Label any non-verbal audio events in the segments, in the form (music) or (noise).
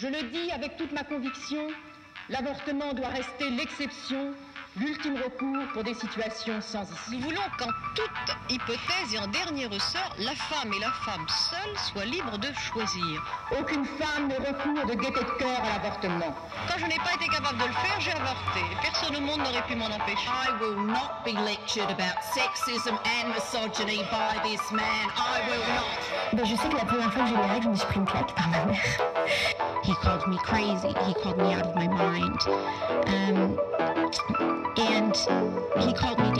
Je le dis avec toute ma conviction, l'avortement doit rester l'exception l'ultime recours pour des situations sans issue. Nous voulons qu'en toute hypothèse et en dernier ressort, la femme et la femme seule soient libres de choisir. Aucune femme ne recourt de gaieté de cœur à l'avortement. Quand je n'ai pas été capable de le faire, j'ai avorté. Personne au monde n'aurait pu m'en empêcher. I will not be lectured about sexism and misogyny by this man. I will not. Ben, je sais que la première fois que j'ai les règles, je me suis pris une claque par ma mère. He called me crazy. He called me out of my mind. Um, and he called me.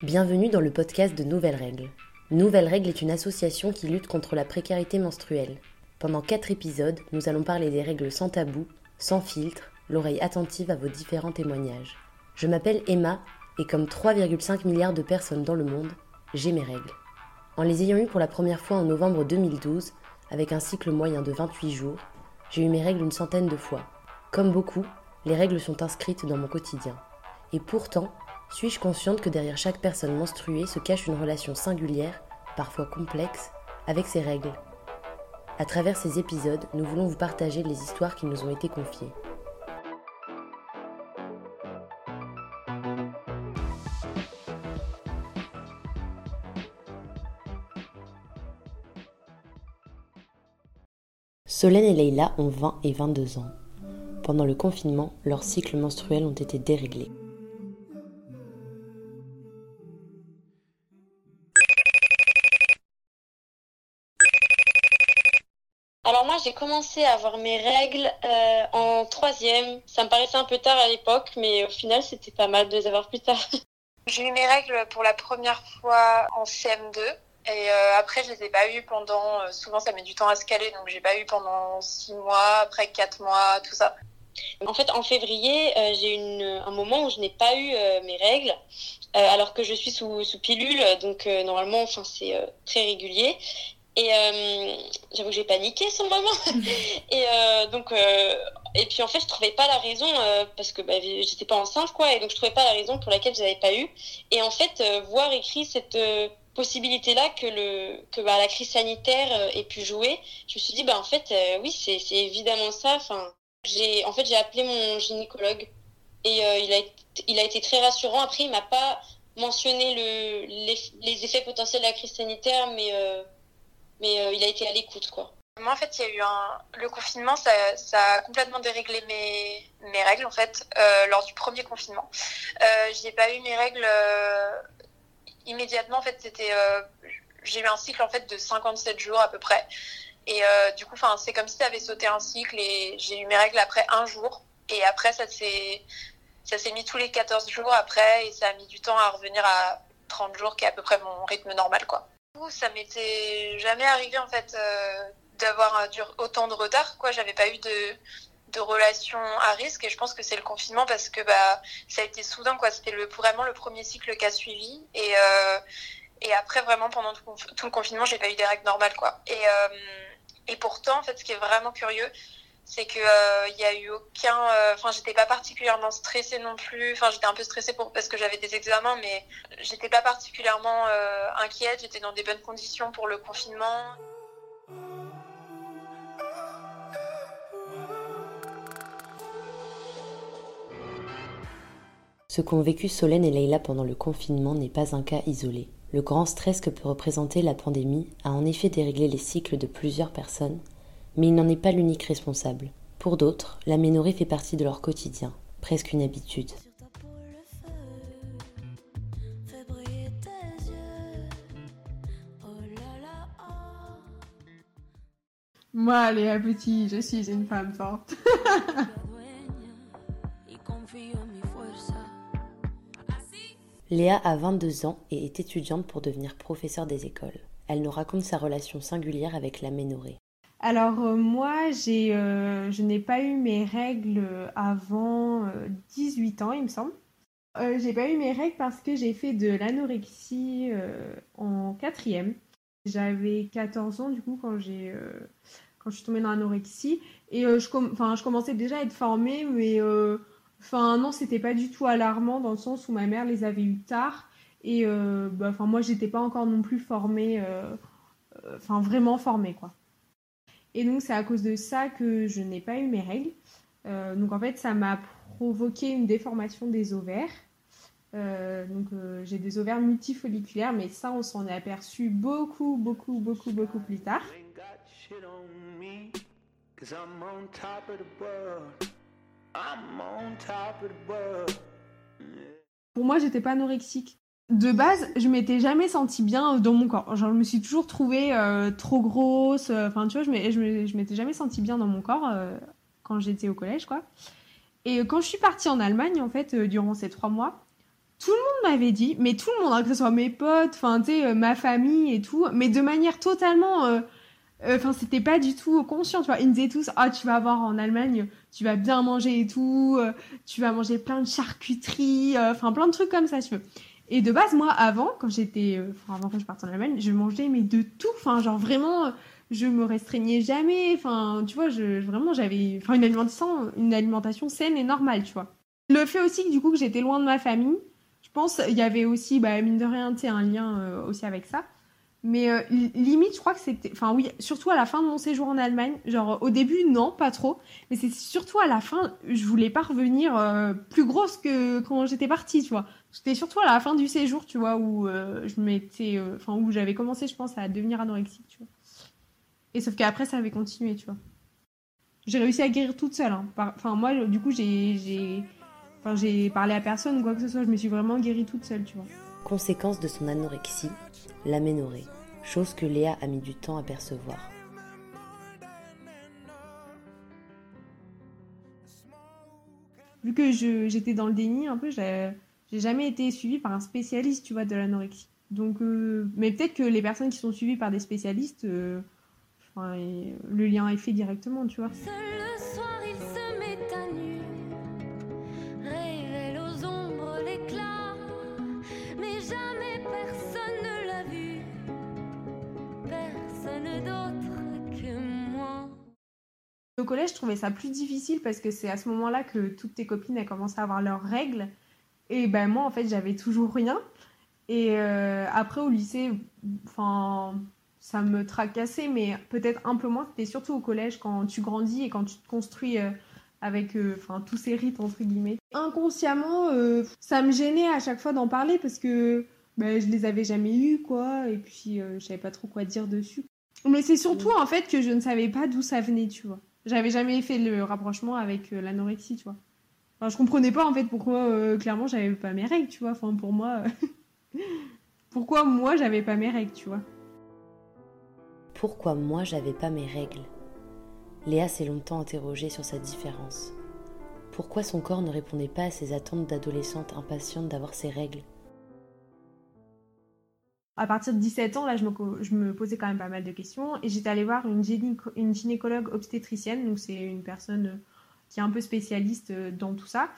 Bienvenue dans le podcast de Nouvelles Règles. Nouvelles Règles est une association qui lutte contre la précarité menstruelle. Pendant quatre épisodes, nous allons parler des règles sans tabou, sans filtre, l'oreille attentive à vos différents témoignages. Je m'appelle Emma et comme 3,5 milliards de personnes dans le monde, j'ai mes règles. En les ayant eues pour la première fois en novembre 2012, avec un cycle moyen de 28 jours, j'ai eu mes règles une centaine de fois. Comme beaucoup, les règles sont inscrites dans mon quotidien. Et pourtant, suis-je consciente que derrière chaque personne menstruée se cache une relation singulière, parfois complexe, avec ses règles? À travers ces épisodes, nous voulons vous partager les histoires qui nous ont été confiées. Solène et Leïla ont 20 et 22 ans. Pendant le confinement, leurs cycles menstruels ont été déréglés. Moi j'ai commencé à avoir mes règles euh, en troisième. Ça me paraissait un peu tard à l'époque, mais au final c'était pas mal de les avoir plus tard. (laughs) J'ai eu mes règles pour la première fois en CM2. Et euh, après, je les ai pas eues pendant. euh, souvent, ça met du temps à se caler, donc j'ai pas eu pendant six mois, après quatre mois, tout ça. En fait en février euh, j'ai eu un moment où je n'ai pas eu mes règles, alors que je suis sous, sous pilule, donc normalement enfin c'est très régulier. Et euh, j'avoue que j'ai paniqué sur le moment. (laughs) et euh, donc euh, et puis en fait je trouvais pas la raison parce que bah, j'étais pas enceinte quoi, et donc je trouvais pas la raison pour laquelle je n'avais pas eu. Et en fait voir écrit cette euh, possibilité là que le que bah, la crise sanitaire ait pu jouer, je me suis dit bah en fait oui c'est c'est évidemment ça. Enfin j'ai en fait j'ai appelé mon gynécologue et il a été, il a été très rassurant. Après il m'a pas mentionné le les, les effets potentiels de la crise sanitaire, mais mais euh, il a été à l'écoute quoi. Moi, en fait, il y a eu un. Le confinement, ça, ça a complètement déréglé mes, mes règles, en fait, euh, lors du premier confinement. Euh, j'ai pas eu mes règles euh, immédiatement, en fait, c'était. j'ai eu un cycle, en fait, de 57 jours à peu près. Et du coup, c'est comme si tu avais sauté un cycle et j'ai eu mes règles après un jour. Et après, ça s'est, ça s'est mis tous les 14 jours après et ça a mis du temps à revenir à 30 jours, qui est à peu près mon rythme normal, quoi. Ça m'était jamais arrivé, en fait, euh, d'avoir du- autant de retard, quoi. J'avais pas eu de, de relation à risque et je pense que c'est le confinement parce que bah, ça a été soudain, quoi. C'était le, vraiment le premier cycle qui a suivi. Et, euh, et après, vraiment, pendant tout, tout le confinement, j'ai pas eu des règles normales, quoi. Et, euh, et pourtant, en fait, ce qui est vraiment curieux, c'est que euh, il y a eu aucun euh, enfin j'étais pas particulièrement stressée non plus. Enfin j'étais un peu stressée pour parce que j'avais des examens mais j'étais pas particulièrement euh, inquiète. J'étais dans des bonnes conditions pour le confinement. Ce qu'ont vécu Solène et Leïla pendant le confinement n'est pas un cas isolé. Le grand stress que peut représenter la pandémie a en effet déréglé les cycles de plusieurs personnes, mais il n'en est pas l'unique responsable. Pour d'autres, l'aménorrhée fait partie de leur quotidien, presque une habitude. Moi, Léa Petit, je suis une femme forte. Léa a 22 ans et est étudiante pour devenir professeure des écoles. Elle nous raconte sa relation singulière avec l'aménorrhée. Alors euh, moi, j'ai, euh, je n'ai pas eu mes règles avant euh, 18 ans, il me semble. J'ai pas eu mes règles parce que j'ai fait de l'anorexie en quatrième. J'avais 14 ans du coup quand j'ai, quand je suis tombée dans l'anorexie Et je, je commençais déjà à être formée, mais enfin non, c'était pas du tout alarmant dans le sens où ma mère les avait eu tard. Et bah, enfin moi, j'étais pas encore non plus formée, enfin vraiment formée quoi. Et donc c'est à cause de ça que je n'ai pas eu mes règles. donc en fait, ça m'a provoqué une déformation des ovaires. Euh, donc euh, j'ai des ovaires multifolliculaires, mais ça on s'en est aperçu beaucoup, beaucoup, beaucoup, beaucoup plus tard. Pour moi, j'étais pas anorexique. De base, je m'étais jamais sentie bien dans mon corps. Je me suis toujours trouvée euh, trop grosse. Enfin, tu vois, je m'étais jamais sentie bien dans mon corps quand j'étais au collège, quoi. Et quand je suis partie en Allemagne, en fait, durant ces trois mois, tout le monde m'avait dit, mais tout le monde, hein, que ce soit mes potes, enfin, tu sais, euh, ma famille et tout, mais de manière totalement. Euh, euh, enfin, c'était pas du tout conscient, tu vois. Ils me disaient tous, ah, tu vas voir en Allemagne, tu vas bien manger et tout, tu vas manger plein de charcuterie, enfin, plein de trucs comme ça, tu veux. Et de base, moi, avant, quand j'étais. Enfin, avant que je parte en Allemagne, je mangeais, mais de tout, enfin, genre vraiment je me restreignais jamais. Enfin, tu vois, je, vraiment, j'avais enfin, une, alimentation, une alimentation saine et normale, tu vois. Le fait aussi du coup, que j'étais loin de ma famille, je pense il y avait aussi, bah, mine de rien, un lien euh, aussi avec ça. Mais euh, limite, je crois que c'était. Enfin, oui, surtout à la fin de mon séjour en Allemagne. Genre, au début, non, pas trop. Mais c'est surtout à la fin, je voulais pas revenir euh, plus grosse que quand j'étais partie, tu vois. C'était surtout à la fin du séjour, tu vois, où je m'étais. Enfin, où j'avais commencé, je pense, à devenir anorexique, tu vois. Et sauf qu'après, ça avait continué, tu vois. J'ai réussi à guérir toute seule. Hein. Enfin, moi, du coup, j'ai Enfin, j'ai parlé à personne quoi que ce soit, je me suis vraiment guérie toute seule, tu vois. Conséquence de son anorexie, l'aménorrhée, chose que Léa a mis du temps à percevoir. Vu que j'étais dans le déni un peu, j'ai jamais été suivie par un spécialiste, tu vois, de l'anorexie. Donc, euh, mais peut-être que les personnes qui sont suivies par des spécialistes, euh, le lien est fait directement, tu vois. Au collège, je trouvais ça plus difficile parce que c'est à ce moment-là que toutes tes copines elles commencé à avoir leurs règles. Et ben moi, en fait, j'avais toujours rien. Et euh, après, au lycée, enfin, ça me tracassait, mais peut-être un peu moins. C'était surtout au collège quand tu grandis et quand tu te construis euh, avec euh, enfin tous ces rites, entre guillemets. Inconsciemment, ça me gênait à chaque fois d'en parler parce que ben, je les avais jamais eus, quoi. Et puis, je savais pas trop quoi dire dessus. Mais c'est surtout en fait que je ne savais pas d'où ça venait, tu vois. J'avais jamais fait le rapprochement avec euh, l'anorexie, tu vois. Enfin, je comprenais pas en fait pourquoi euh, clairement j'avais pas mes règles, tu vois. Enfin, pour moi, (laughs) pourquoi moi j'avais pas mes règles, tu vois. Pourquoi moi j'avais pas mes règles? Léa s'est longtemps interrogée sur sa différence. Pourquoi son corps ne répondait pas à ses attentes d'adolescente impatiente d'avoir ses règles? À partir de 17 ans, là, je me, posais quand même pas mal de questions. Et j'étais allée voir une, gynécologue obstétricienne. Donc, c'est une personne euh, qui est un peu spécialiste euh, dans tout ça.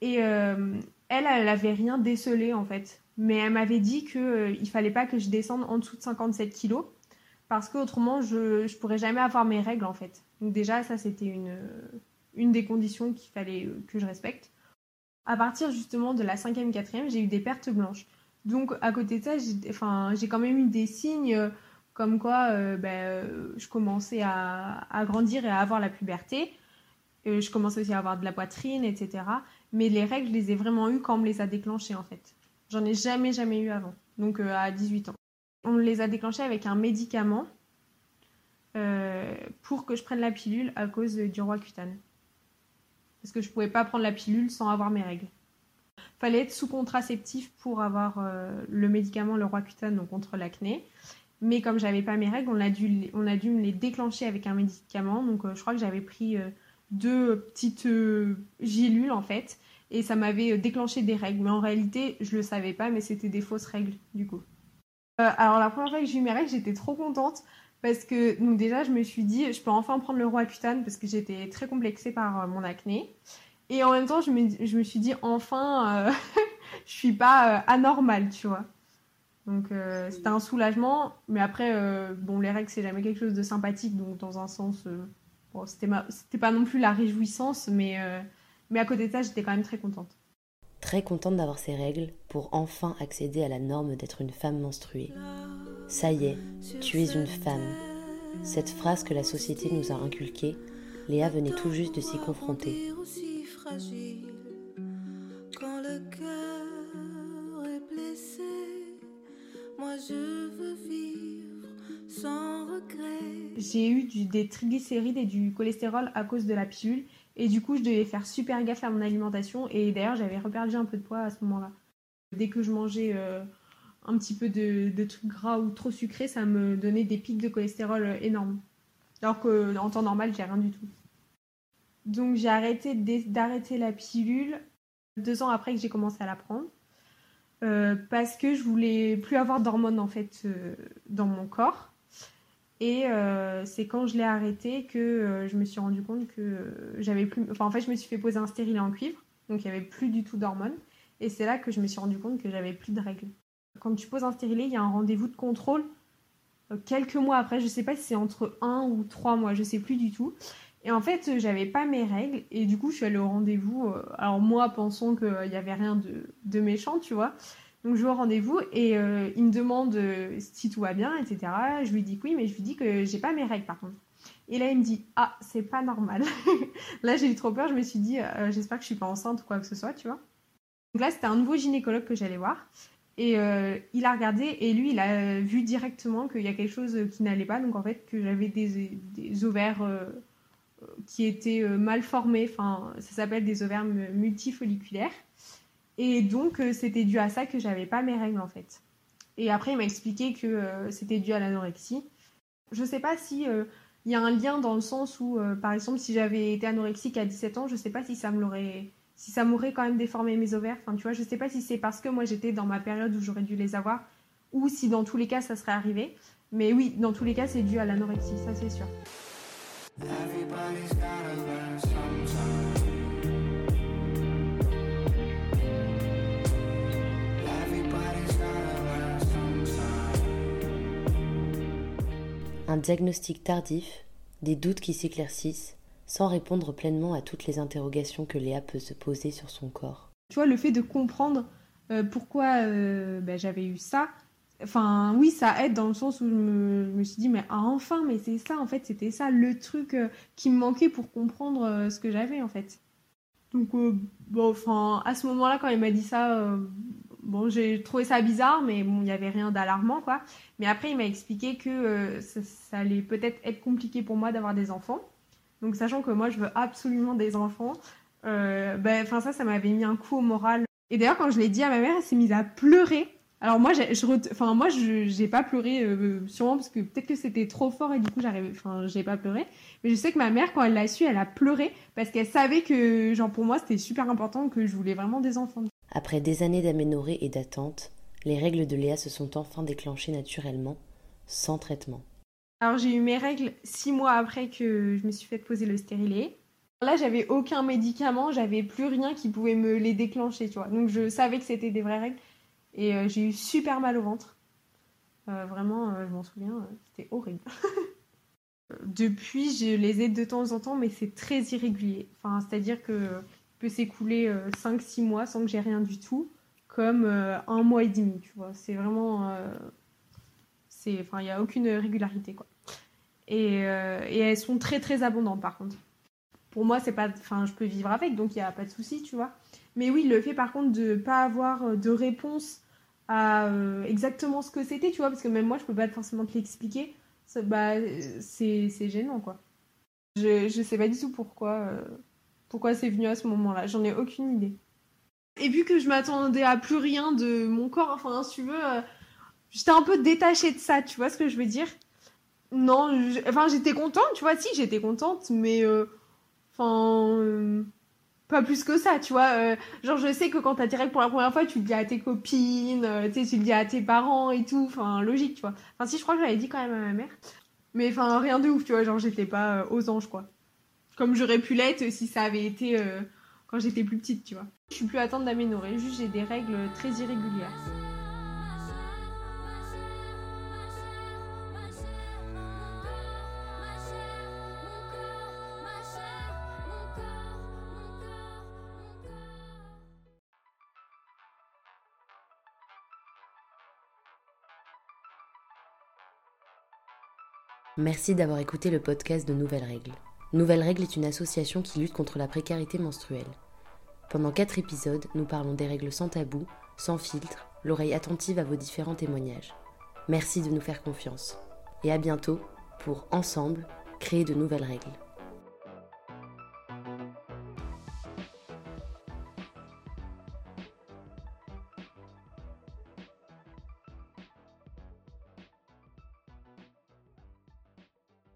Et euh, elle, elle n'avait rien décelé, en fait. Mais elle m'avait dit qu'il ne fallait pas que je descende en dessous de 57 kilos. Parce qu'autrement, je ne pourrais jamais avoir mes règles, en fait. Donc, déjà, ça, c'était une, une des conditions qu'il fallait que je respecte. À partir, justement, de la 5e, 4e, j'ai eu des pertes blanches. Donc, à côté de ça, j'ai quand même eu des signes euh, comme quoi euh, ben, euh, je commençais à, grandir et à avoir la puberté. je commençais aussi à avoir de la poitrine, etc. Mais les règles, je les ai vraiment eues quand on me les a déclenchées, en fait. J'en ai jamais, jamais eu avant. Donc, à 18 ans. On me les a déclenchées avec un médicament pour que je prenne la pilule à cause du roi cutane. Parce que je pouvais pas prendre la pilule sans avoir mes règles fallait être sous contraceptif pour avoir euh, le médicament, le Roaccutane, donc contre l'acné. Mais comme j'avais pas mes règles, on a, dû, on a dû me les déclencher avec un médicament. Donc euh, je crois que j'avais pris euh, deux petites gilules en fait. Et ça m'avait déclenché des règles. Mais en réalité, je le savais pas, mais c'était des fausses règles du coup. alors la première fois que j'ai eu mes règles, j'étais trop contente. Parce que donc déjà, je me suis dit, je peux enfin prendre le Roaccutane parce que j'étais très complexée par mon acné. Et en même temps, je me, suis dit, enfin, euh, (laughs) je suis pas euh, anormale, tu vois. Donc euh, c'était un soulagement. Mais après, bon, les règles, c'est jamais quelque chose de sympathique. Donc dans un sens, Bon, c'était, c'était pas non plus la réjouissance, mais, mais à côté de ça, j'étais quand même très contente. Très contente d'avoir ces règles pour enfin accéder à la norme d'être une femme menstruée. Ça y est, tu es une femme. Cette phrase que la société nous a inculquée, Léa venait tout juste de s'y confronter. Quand le est blessé, moi je sans. J'ai eu du, des triglycérides et du cholestérol à cause de la pilule et du coup je devais faire super gaffe à mon alimentation et d'ailleurs j'avais reperdu un peu de poids à ce moment-là. Dès que je mangeais euh, un petit peu de, de, trucs gras ou trop sucrés, ça me donnait des pics de cholestérol euh, énormes. Alors qu'en temps normal, j'ai rien du tout. Donc j'ai arrêté d'arrêter la pilule deux ans après que j'ai commencé à la prendre. Euh, parce que je voulais plus avoir d'hormones en fait euh, dans mon corps. Et euh, c'est quand je l'ai arrêté que je me suis rendu compte que j'avais plus. Enfin, en fait, je me suis fait poser un stérilet en cuivre, donc il n'y avait plus du tout d'hormones. Et c'est là que je me suis rendu compte que j'avais plus de règles. Quand tu poses un stérilet, il y a un rendez-vous de contrôle quelques mois après. Je sais pas si c'est entre un ou trois mois, je sais plus du tout. Et en fait, j'avais pas mes règles et du coup, je suis allée au rendez-vous. Euh, alors moi, pensant qu'il n'y avait rien de, méchant, tu vois. Donc je vais au rendez-vous et euh, il me demande euh, si tout va bien, etc. Je lui dis que oui, mais je lui dis que j'ai pas mes règles par contre. Et là, il me dit ah, c'est pas normal. (laughs) là, j'ai eu trop peur. Je me suis dit j'espère que je suis pas enceinte ou quoi que ce soit, tu vois. Donc là, c'était un nouveau gynécologue que j'allais voir. Et il a regardé et lui, il a vu directement qu'il y a quelque chose qui n'allait pas. Donc en fait, que j'avais des, des, ovaires qui étaient euh, mal formés. Enfin, ça s'appelle des ovaires multifolliculaires. Et donc, euh, c'était dû à ça que j'avais pas mes règles en fait. Et après, il m'a expliqué que euh, c'était dû à l'anorexie. Je sais pas si il y a un lien dans le sens où, par exemple, si j'avais été anorexique à 17 ans, je sais pas si ça me l'aurait, si ça m'aurait quand même déformé mes ovaires. Enfin, tu vois, je sais pas si c'est parce que moi j'étais dans ma période où j'aurais dû les avoir, ou si dans tous les cas ça serait arrivé. Mais oui, dans tous les cas, c'est dû à l'anorexie, ça c'est sûr. Un diagnostic tardif, des doutes qui s'éclaircissent, sans répondre pleinement à toutes les interrogations que Léa peut se poser sur son corps. Tu vois, le fait de comprendre euh, pourquoi euh, ben, j'avais eu ça, Enfin, oui, ça aide dans le sens où je me, suis dit, mais ah, enfin, mais c'est ça, en fait, c'était ça le truc euh, qui me manquait pour comprendre ce que j'avais, en fait. Donc, enfin, à ce moment-là, quand il m'a dit ça, bon, j'ai trouvé ça bizarre, mais bon, il n'y avait rien d'alarmant, quoi. Mais après, il m'a expliqué que ça, allait peut-être être compliqué pour moi d'avoir des enfants. Donc, sachant que moi, je veux absolument des enfants, ben, enfin, ça, ça m'avait mis un coup au moral. Et d'ailleurs, quand je l'ai dit à ma mère, elle s'est mise à pleurer alors moi, je, enfin moi, pas pleuré euh, sûrement parce que peut-être que c'était trop fort et du coup j'arrivais, enfin j'ai pas pleuré. Mais je sais que ma mère, quand elle l'a su, elle a pleuré parce qu'elle savait que, genre pour moi, c'était super important que je voulais vraiment des enfants. Après des années d'aménorrhée et d'attente, les règles de Léa se sont enfin déclenchées naturellement, sans traitement. Alors j'ai eu mes règles six mois après que je me suis fait poser le stérilet. Là, j'avais aucun médicament, j'avais plus rien qui pouvait me les déclencher, tu vois. Donc je savais que c'était des vraies règles. Et euh, j'ai eu super mal au ventre. Euh, vraiment, euh, je m'en souviens, c'était horrible. (laughs) Depuis, je les ai de temps en temps, mais c'est très irrégulier. Enfin, c'est-à-dire que peut s'écouler 5-6 mois sans que j'ai rien du tout, comme un mois et demi, tu vois. C'est vraiment... c'est, enfin, il n'y a aucune régularité, quoi. Et, et, elles sont très, très abondantes, par contre. Pour moi, c'est pas... Enfin, je peux vivre avec, donc il n'y a pas de souci, tu vois. Mais oui, le fait par contre de ne pas avoir euh, de réponse à euh, exactement ce que c'était, tu vois, parce que même moi, je peux pas forcément te l'expliquer, bah, c'est gênant, quoi. Je, je sais pas du tout pourquoi, euh, pourquoi c'est venu à ce moment-là. J'en ai aucune idée. Et vu que je m'attendais à plus rien de mon corps, enfin, si tu veux, j'étais un peu détachée de ça, tu vois ce que je veux dire? Non, enfin, j'étais contente, tu vois, si, j'étais contente, mais, enfin pas plus que ça, tu vois. Euh, genre, je sais que quand t'as direct pour la première fois, tu le dis à tes copines, euh, tu le dis à tes parents et tout. Enfin, logique, tu vois. Enfin, si, je crois que j'avais dit quand même à ma mère. Mais enfin, rien de ouf, tu vois. Genre, j'étais pas euh, aux anges, quoi comme j'aurais pu l'être si ça avait été euh, quand j'étais plus petite, tu vois. Je suis plus attente d'aménorrhée, juste j'ai des règles très irrégulières. Merci d'avoir écouté le podcast de Nouvelles Règles. Nouvelles Règles est une association qui lutte contre la précarité menstruelle. Pendant quatre épisodes, nous parlons des règles sans tabou, sans filtre, l'oreille attentive à vos différents témoignages. Merci de nous faire confiance. Et à bientôt pour, ensemble, créer de nouvelles règles.